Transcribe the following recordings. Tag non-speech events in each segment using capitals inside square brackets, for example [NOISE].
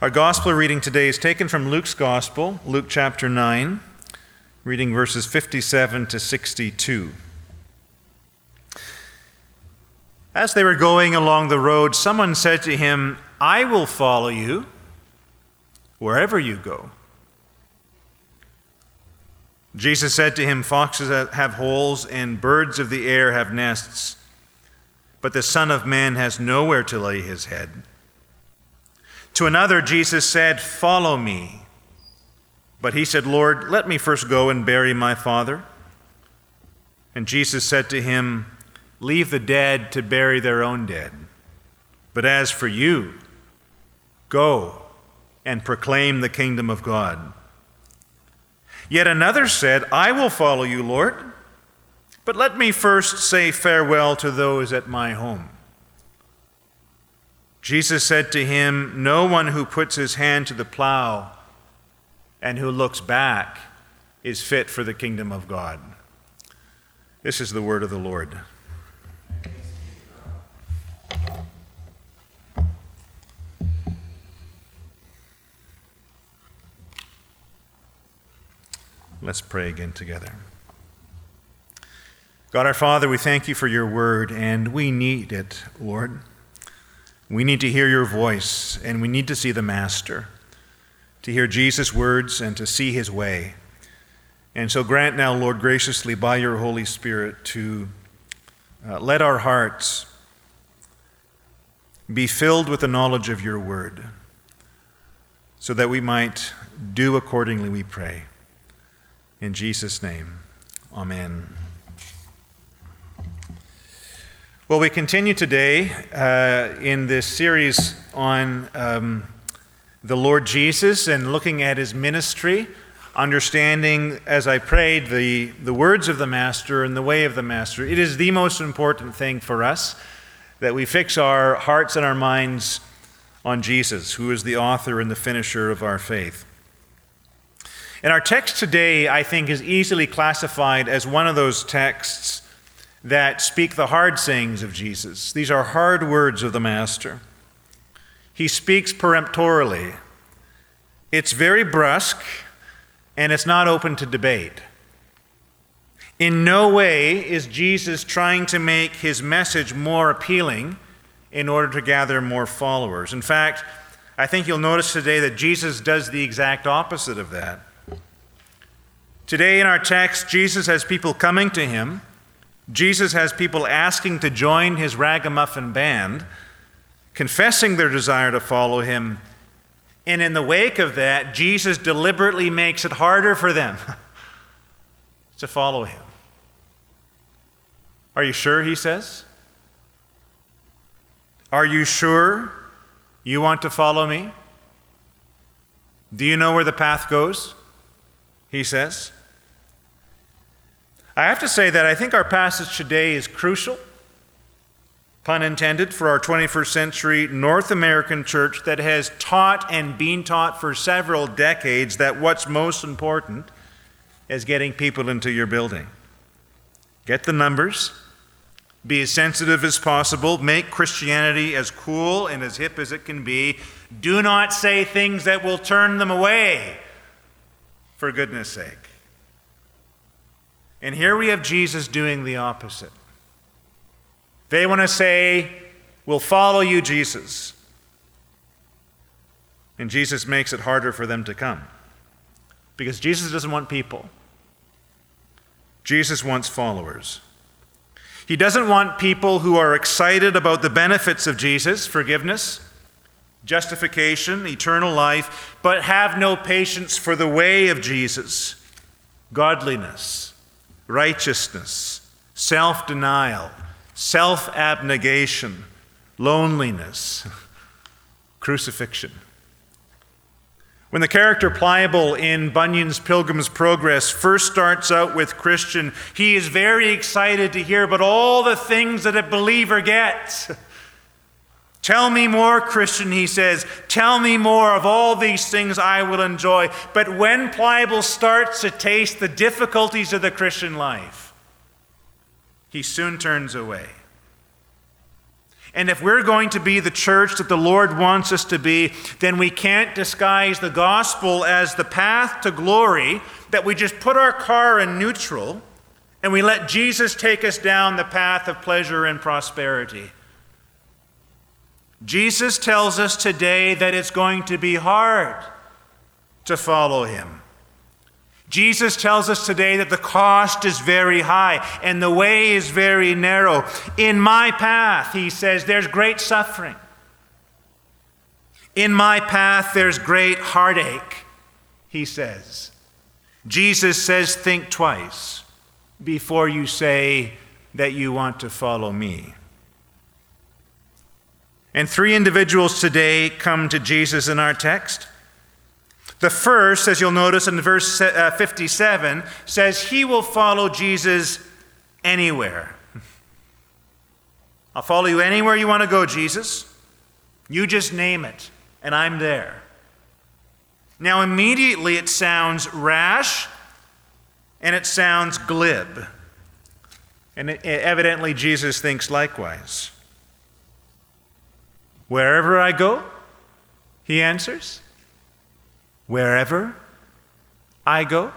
Our gospel reading today is taken from Luke's gospel, Luke chapter 9, reading verses 57 to 62. As they were going along the road, someone said to him, I will follow you wherever you go. Jesus said to him, Foxes have holes and birds of the air have nests, but the Son of Man has nowhere to lay his head. To another, Jesus said, Follow me. But he said, Lord, let me first go and bury my father. And Jesus said to him, Leave the dead to bury their own dead. But as for you, go and proclaim the kingdom of God. Yet another said, I will follow you, Lord, but let me first say farewell to those at my home. Jesus said to him, No one who puts his hand to the plow and who looks back is fit for the kingdom of God. This is the word of the Lord. Let's pray again together. God our Father, we thank you for your word, and we need it, Lord. We need to hear your voice, and we need to see the Master, to hear Jesus' words and to see his way. And so grant now, Lord, graciously by your Holy Spirit to uh, let our hearts be filled with the knowledge of your word, so that we might do accordingly, we pray. In Jesus' name, amen. Well, we continue today uh, in this series on um, the Lord Jesus and looking at his ministry, understanding, as I prayed, the, the words of the Master and the way of the Master. It is the most important thing for us that we fix our hearts and our minds on Jesus, who is the author and the finisher of our faith. And our text today, I think, is easily classified as one of those texts that speak the hard sayings of Jesus. These are hard words of the Master. He speaks peremptorily. It's very brusque, and it's not open to debate. In no way is Jesus trying to make his message more appealing in order to gather more followers. In fact, I think you'll notice today that Jesus does the exact opposite of that. Today in our text, Jesus has people coming to him. Jesus has people asking to join his ragamuffin band, confessing their desire to follow him. And in the wake of that, Jesus deliberately makes it harder for them [LAUGHS] to follow him. Are you sure, he says? Are you sure you want to follow me? Do you know where the path goes? He says. I have to say that I think our passage today is crucial, pun intended, for our 21st century North American church that has taught and been taught for several decades that what's most important is getting people into your building. Get the numbers, be as sensitive as possible, make Christianity as cool and as hip as it can be. Do not say things that will turn them away, for goodness sake. And here we have Jesus doing the opposite. They want to say, We'll follow you, Jesus. And Jesus makes it harder for them to come. Because Jesus doesn't want people, Jesus wants followers. He doesn't want people who are excited about the benefits of Jesus, forgiveness, justification, eternal life, but have no patience for the way of Jesus, godliness righteousness, self denial, self abnegation, loneliness, [LAUGHS] crucifixion. When the character Pliable in Bunyan's Pilgrim's Progress first starts out with Christian, he is very excited to hear about all the things that a believer gets. [LAUGHS] Tell me more, Christian, he says. Tell me more of all these things I will enjoy. But when Pliable starts to taste the difficulties of the Christian life, he soon turns away. And if we're going to be the church that the Lord wants us to be, then we can't disguise the gospel as the path to glory, that we just put our car in neutral and we let Jesus take us down the path of pleasure and prosperity. Jesus tells us today that it's going to be hard to follow him. Jesus tells us today that the cost is very high and the way is very narrow. In my path, he says, there's great suffering. In my path, there's great heartache, he says. Jesus says, think twice before you say that you want to follow me. And three individuals today come to Jesus in our text. The first, as you'll notice in verse uh, 57, says he will follow Jesus anywhere. I'll follow you anywhere you want to go, Jesus. You just name it, and I'm there. Now, immediately it sounds rash and it sounds glib. And evidently, Jesus thinks likewise. Wherever I go, he answers, wherever I go.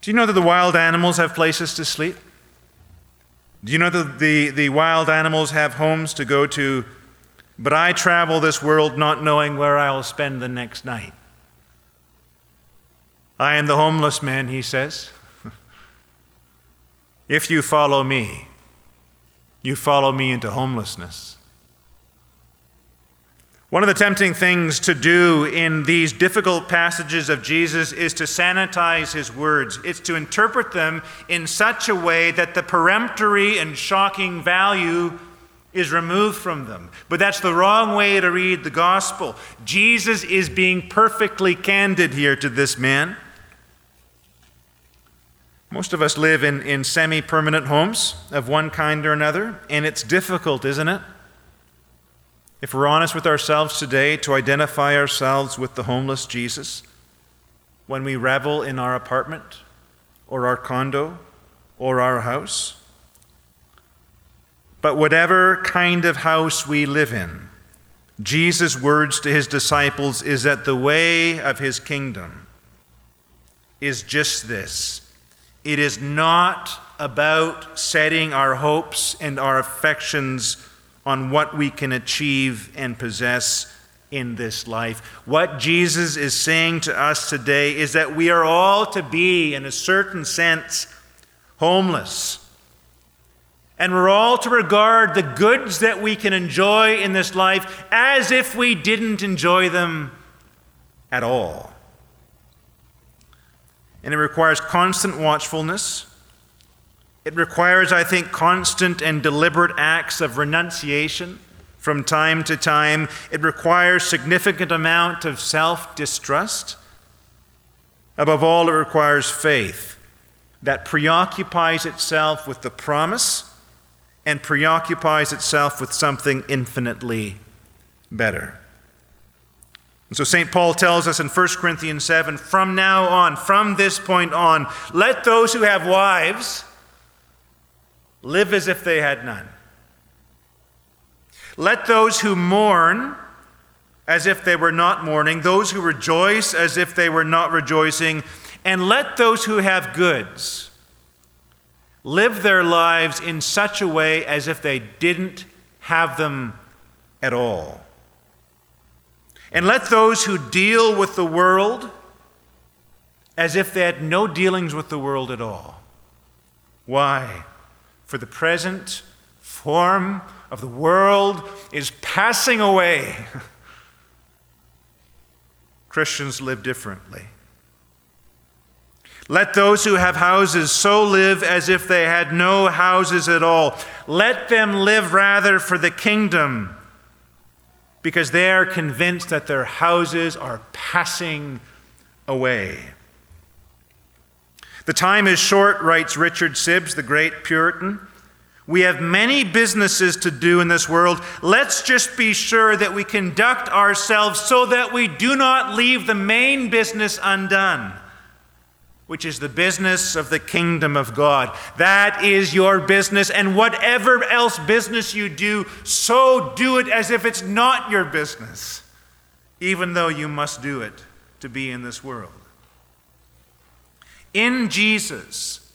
Do you know that the wild animals have places to sleep? Do you know that the, the wild animals have homes to go to? But I travel this world not knowing where I will spend the next night. I am the homeless man, he says. [LAUGHS] if you follow me, you follow me into homelessness. One of the tempting things to do in these difficult passages of Jesus is to sanitize his words. It's to interpret them in such a way that the peremptory and shocking value is removed from them. But that's the wrong way to read the gospel. Jesus is being perfectly candid here to this man. Most of us live in, in semi permanent homes of one kind or another, and it's difficult, isn't it? If we're honest with ourselves today, to identify ourselves with the homeless Jesus when we revel in our apartment or our condo or our house. But whatever kind of house we live in, Jesus' words to his disciples is that the way of his kingdom is just this it is not about setting our hopes and our affections on what we can achieve and possess in this life. What Jesus is saying to us today is that we are all to be, in a certain sense, homeless. And we're all to regard the goods that we can enjoy in this life as if we didn't enjoy them at all. And it requires constant watchfulness it requires, I think, constant and deliberate acts of renunciation from time to time. It requires significant amount of self-distrust. Above all, it requires faith that preoccupies itself with the promise and preoccupies itself with something infinitely better. And so St. Paul tells us in 1 Corinthians 7 from now on, from this point on, let those who have wives live as if they had none. Let those who mourn as if they were not mourning, those who rejoice as if they were not rejoicing, and let those who have goods live their lives in such a way as if they didn't have them at all. And let those who deal with the world as if they had no dealings with the world at all. Why? For the present form of the world is passing away. [LAUGHS] Christians live differently. Let those who have houses so live as if they had no houses at all. Let them live rather for the kingdom because they are convinced that their houses are passing away. The time is short, writes Richard Sibbes, the great Puritan. We have many businesses to do in this world. Let's just be sure that we conduct ourselves so that we do not leave the main business undone, which is the business of the kingdom of God. That is your business, and whatever else business you do, so do it as if it's not your business, even though you must do it to be in this world. In Jesus,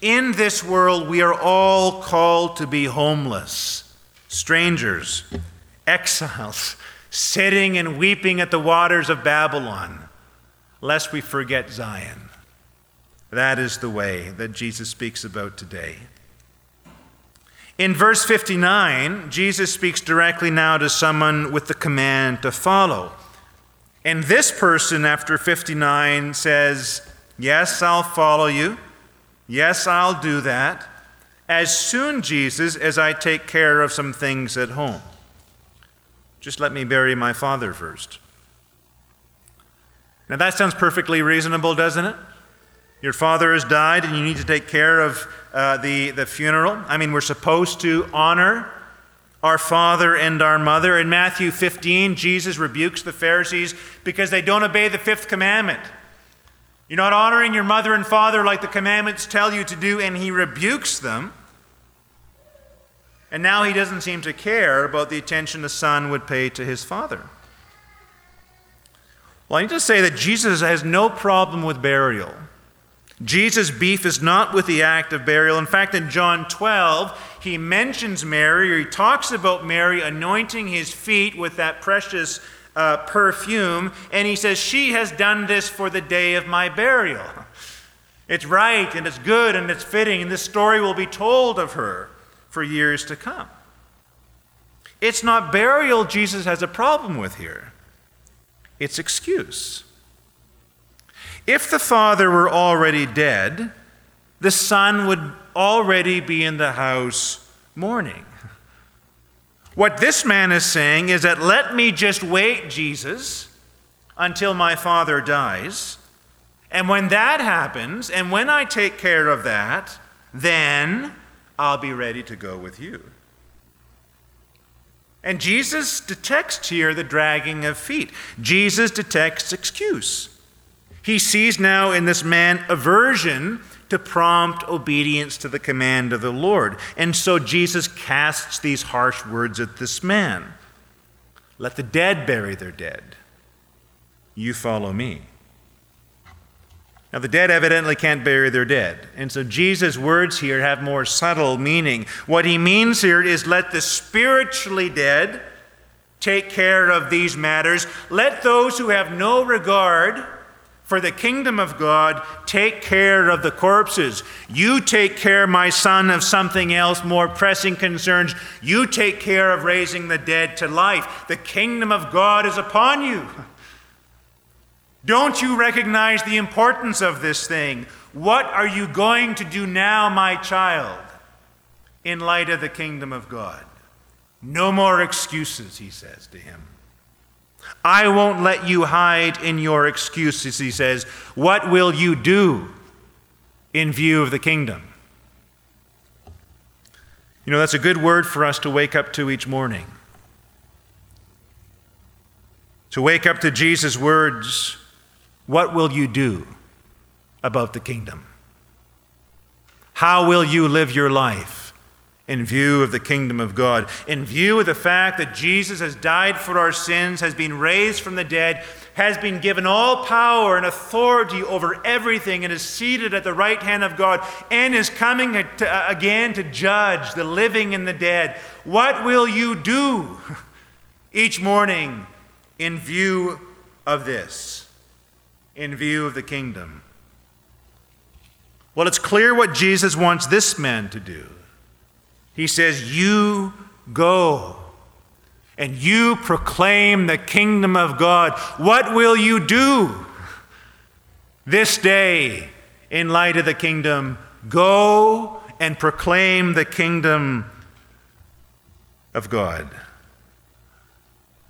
in this world, we are all called to be homeless, strangers, exiles, [LAUGHS] sitting and weeping at the waters of Babylon, lest we forget Zion. That is the way that Jesus speaks about today. In verse 59, Jesus speaks directly now to someone with the command to follow. And this person, after 59, says, Yes, I'll follow you. Yes, I'll do that. As soon, Jesus, as I take care of some things at home. Just let me bury my father first. Now, that sounds perfectly reasonable, doesn't it? Your father has died and you need to take care of uh, the, the funeral. I mean, we're supposed to honor our father and our mother. In Matthew 15, Jesus rebukes the Pharisees because they don't obey the fifth commandment. You're not honoring your mother and father like the commandments tell you to do, and he rebukes them. And now he doesn't seem to care about the attention the son would pay to his father. Well, I need to say that Jesus has no problem with burial. Jesus' beef is not with the act of burial. In fact, in John 12, he mentions Mary, or he talks about Mary anointing his feet with that precious uh, perfume, and he says, She has done this for the day of my burial. It's right, and it's good, and it's fitting, and this story will be told of her for years to come. It's not burial Jesus has a problem with here, it's excuse. If the father were already dead, the son would already be in the house mourning. What this man is saying is that let me just wait, Jesus, until my father dies. And when that happens, and when I take care of that, then I'll be ready to go with you. And Jesus detects here the dragging of feet. Jesus detects excuse. He sees now in this man aversion to prompt obedience to the command of the Lord. And so Jesus casts these harsh words at this man Let the dead bury their dead. You follow me. Now, the dead evidently can't bury their dead. And so Jesus' words here have more subtle meaning. What he means here is let the spiritually dead take care of these matters. Let those who have no regard for the kingdom of God, take care of the corpses. You take care, my son, of something else, more pressing concerns. You take care of raising the dead to life. The kingdom of God is upon you. Don't you recognize the importance of this thing? What are you going to do now, my child, in light of the kingdom of God? No more excuses, he says to him. I won't let you hide in your excuses, he says. What will you do in view of the kingdom? You know, that's a good word for us to wake up to each morning. To wake up to Jesus' words, what will you do about the kingdom? How will you live your life? In view of the kingdom of God, in view of the fact that Jesus has died for our sins, has been raised from the dead, has been given all power and authority over everything, and is seated at the right hand of God, and is coming again to judge the living and the dead. What will you do [LAUGHS] each morning in view of this, in view of the kingdom? Well, it's clear what Jesus wants this man to do. He says, You go and you proclaim the kingdom of God. What will you do this day in light of the kingdom? Go and proclaim the kingdom of God.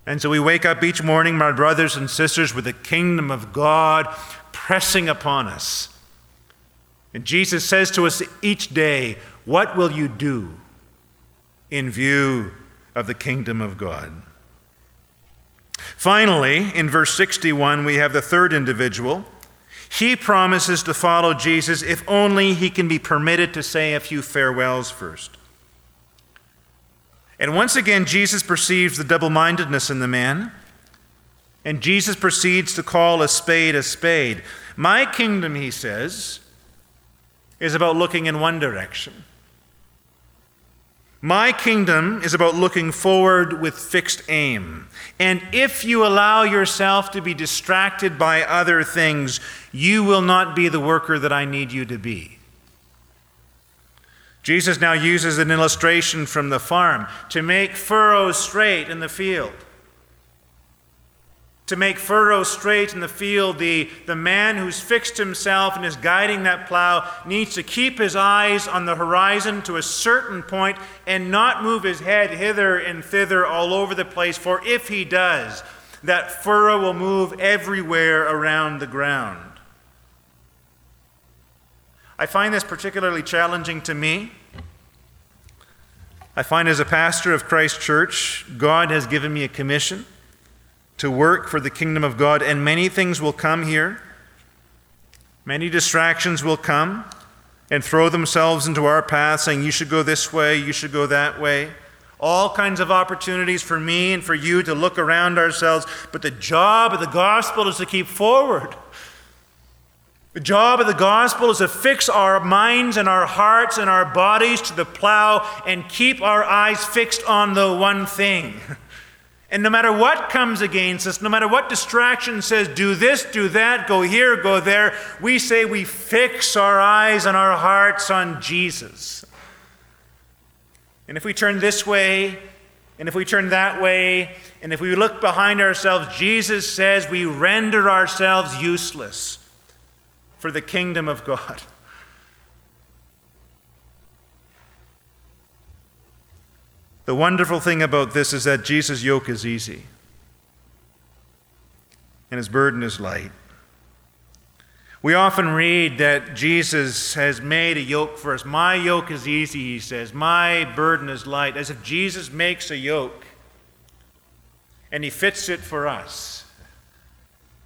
And so we wake up each morning, my brothers and sisters, with the kingdom of God pressing upon us. And Jesus says to us each day, What will you do? In view of the kingdom of God. Finally, in verse 61, we have the third individual. He promises to follow Jesus if only he can be permitted to say a few farewells first. And once again, Jesus perceives the double mindedness in the man, and Jesus proceeds to call a spade a spade. My kingdom, he says, is about looking in one direction. My kingdom is about looking forward with fixed aim. And if you allow yourself to be distracted by other things, you will not be the worker that I need you to be. Jesus now uses an illustration from the farm to make furrows straight in the field to make furrows straight in the field, the, the man who's fixed himself and is guiding that plow needs to keep his eyes on the horizon to a certain point and not move his head hither and thither all over the place, for if he does, that furrow will move everywhere around the ground. I find this particularly challenging to me. I find as a pastor of Christ Church, God has given me a commission to work for the kingdom of God, and many things will come here. Many distractions will come and throw themselves into our path, saying, You should go this way, you should go that way. All kinds of opportunities for me and for you to look around ourselves. But the job of the gospel is to keep forward. The job of the gospel is to fix our minds and our hearts and our bodies to the plow and keep our eyes fixed on the one thing. [LAUGHS] And no matter what comes against us, no matter what distraction says, do this, do that, go here, go there, we say we fix our eyes and our hearts on Jesus. And if we turn this way, and if we turn that way, and if we look behind ourselves, Jesus says we render ourselves useless for the kingdom of God. The wonderful thing about this is that Jesus' yoke is easy and his burden is light. We often read that Jesus has made a yoke for us. My yoke is easy, he says. My burden is light. As if Jesus makes a yoke and he fits it for us.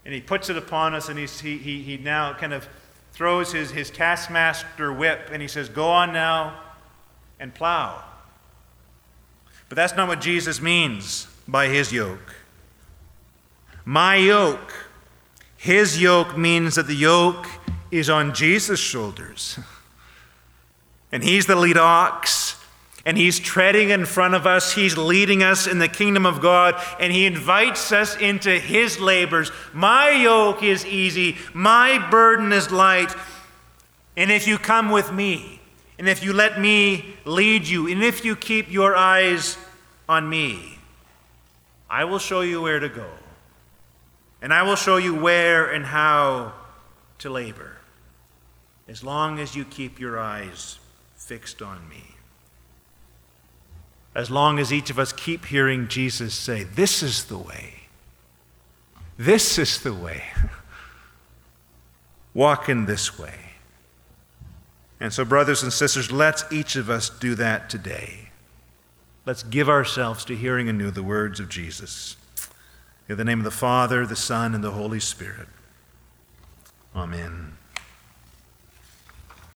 And he puts it upon us and he, he, he now kind of throws his, his taskmaster whip and he says, Go on now and plow. But that's not what Jesus means by his yoke. My yoke, his yoke means that the yoke is on Jesus' shoulders. [LAUGHS] And he's the lead ox, and he's treading in front of us. He's leading us in the kingdom of God, and he invites us into his labors. My yoke is easy, my burden is light. And if you come with me, and if you let me lead you, and if you keep your eyes on me, I will show you where to go. And I will show you where and how to labor, as long as you keep your eyes fixed on me. As long as each of us keep hearing Jesus say, This is the way. This is the way. [LAUGHS] Walk in this way. And so, brothers and sisters, let's each of us do that today. Let's give ourselves to hearing anew the words of Jesus. In the name of the Father, the Son, and the Holy Spirit. Amen.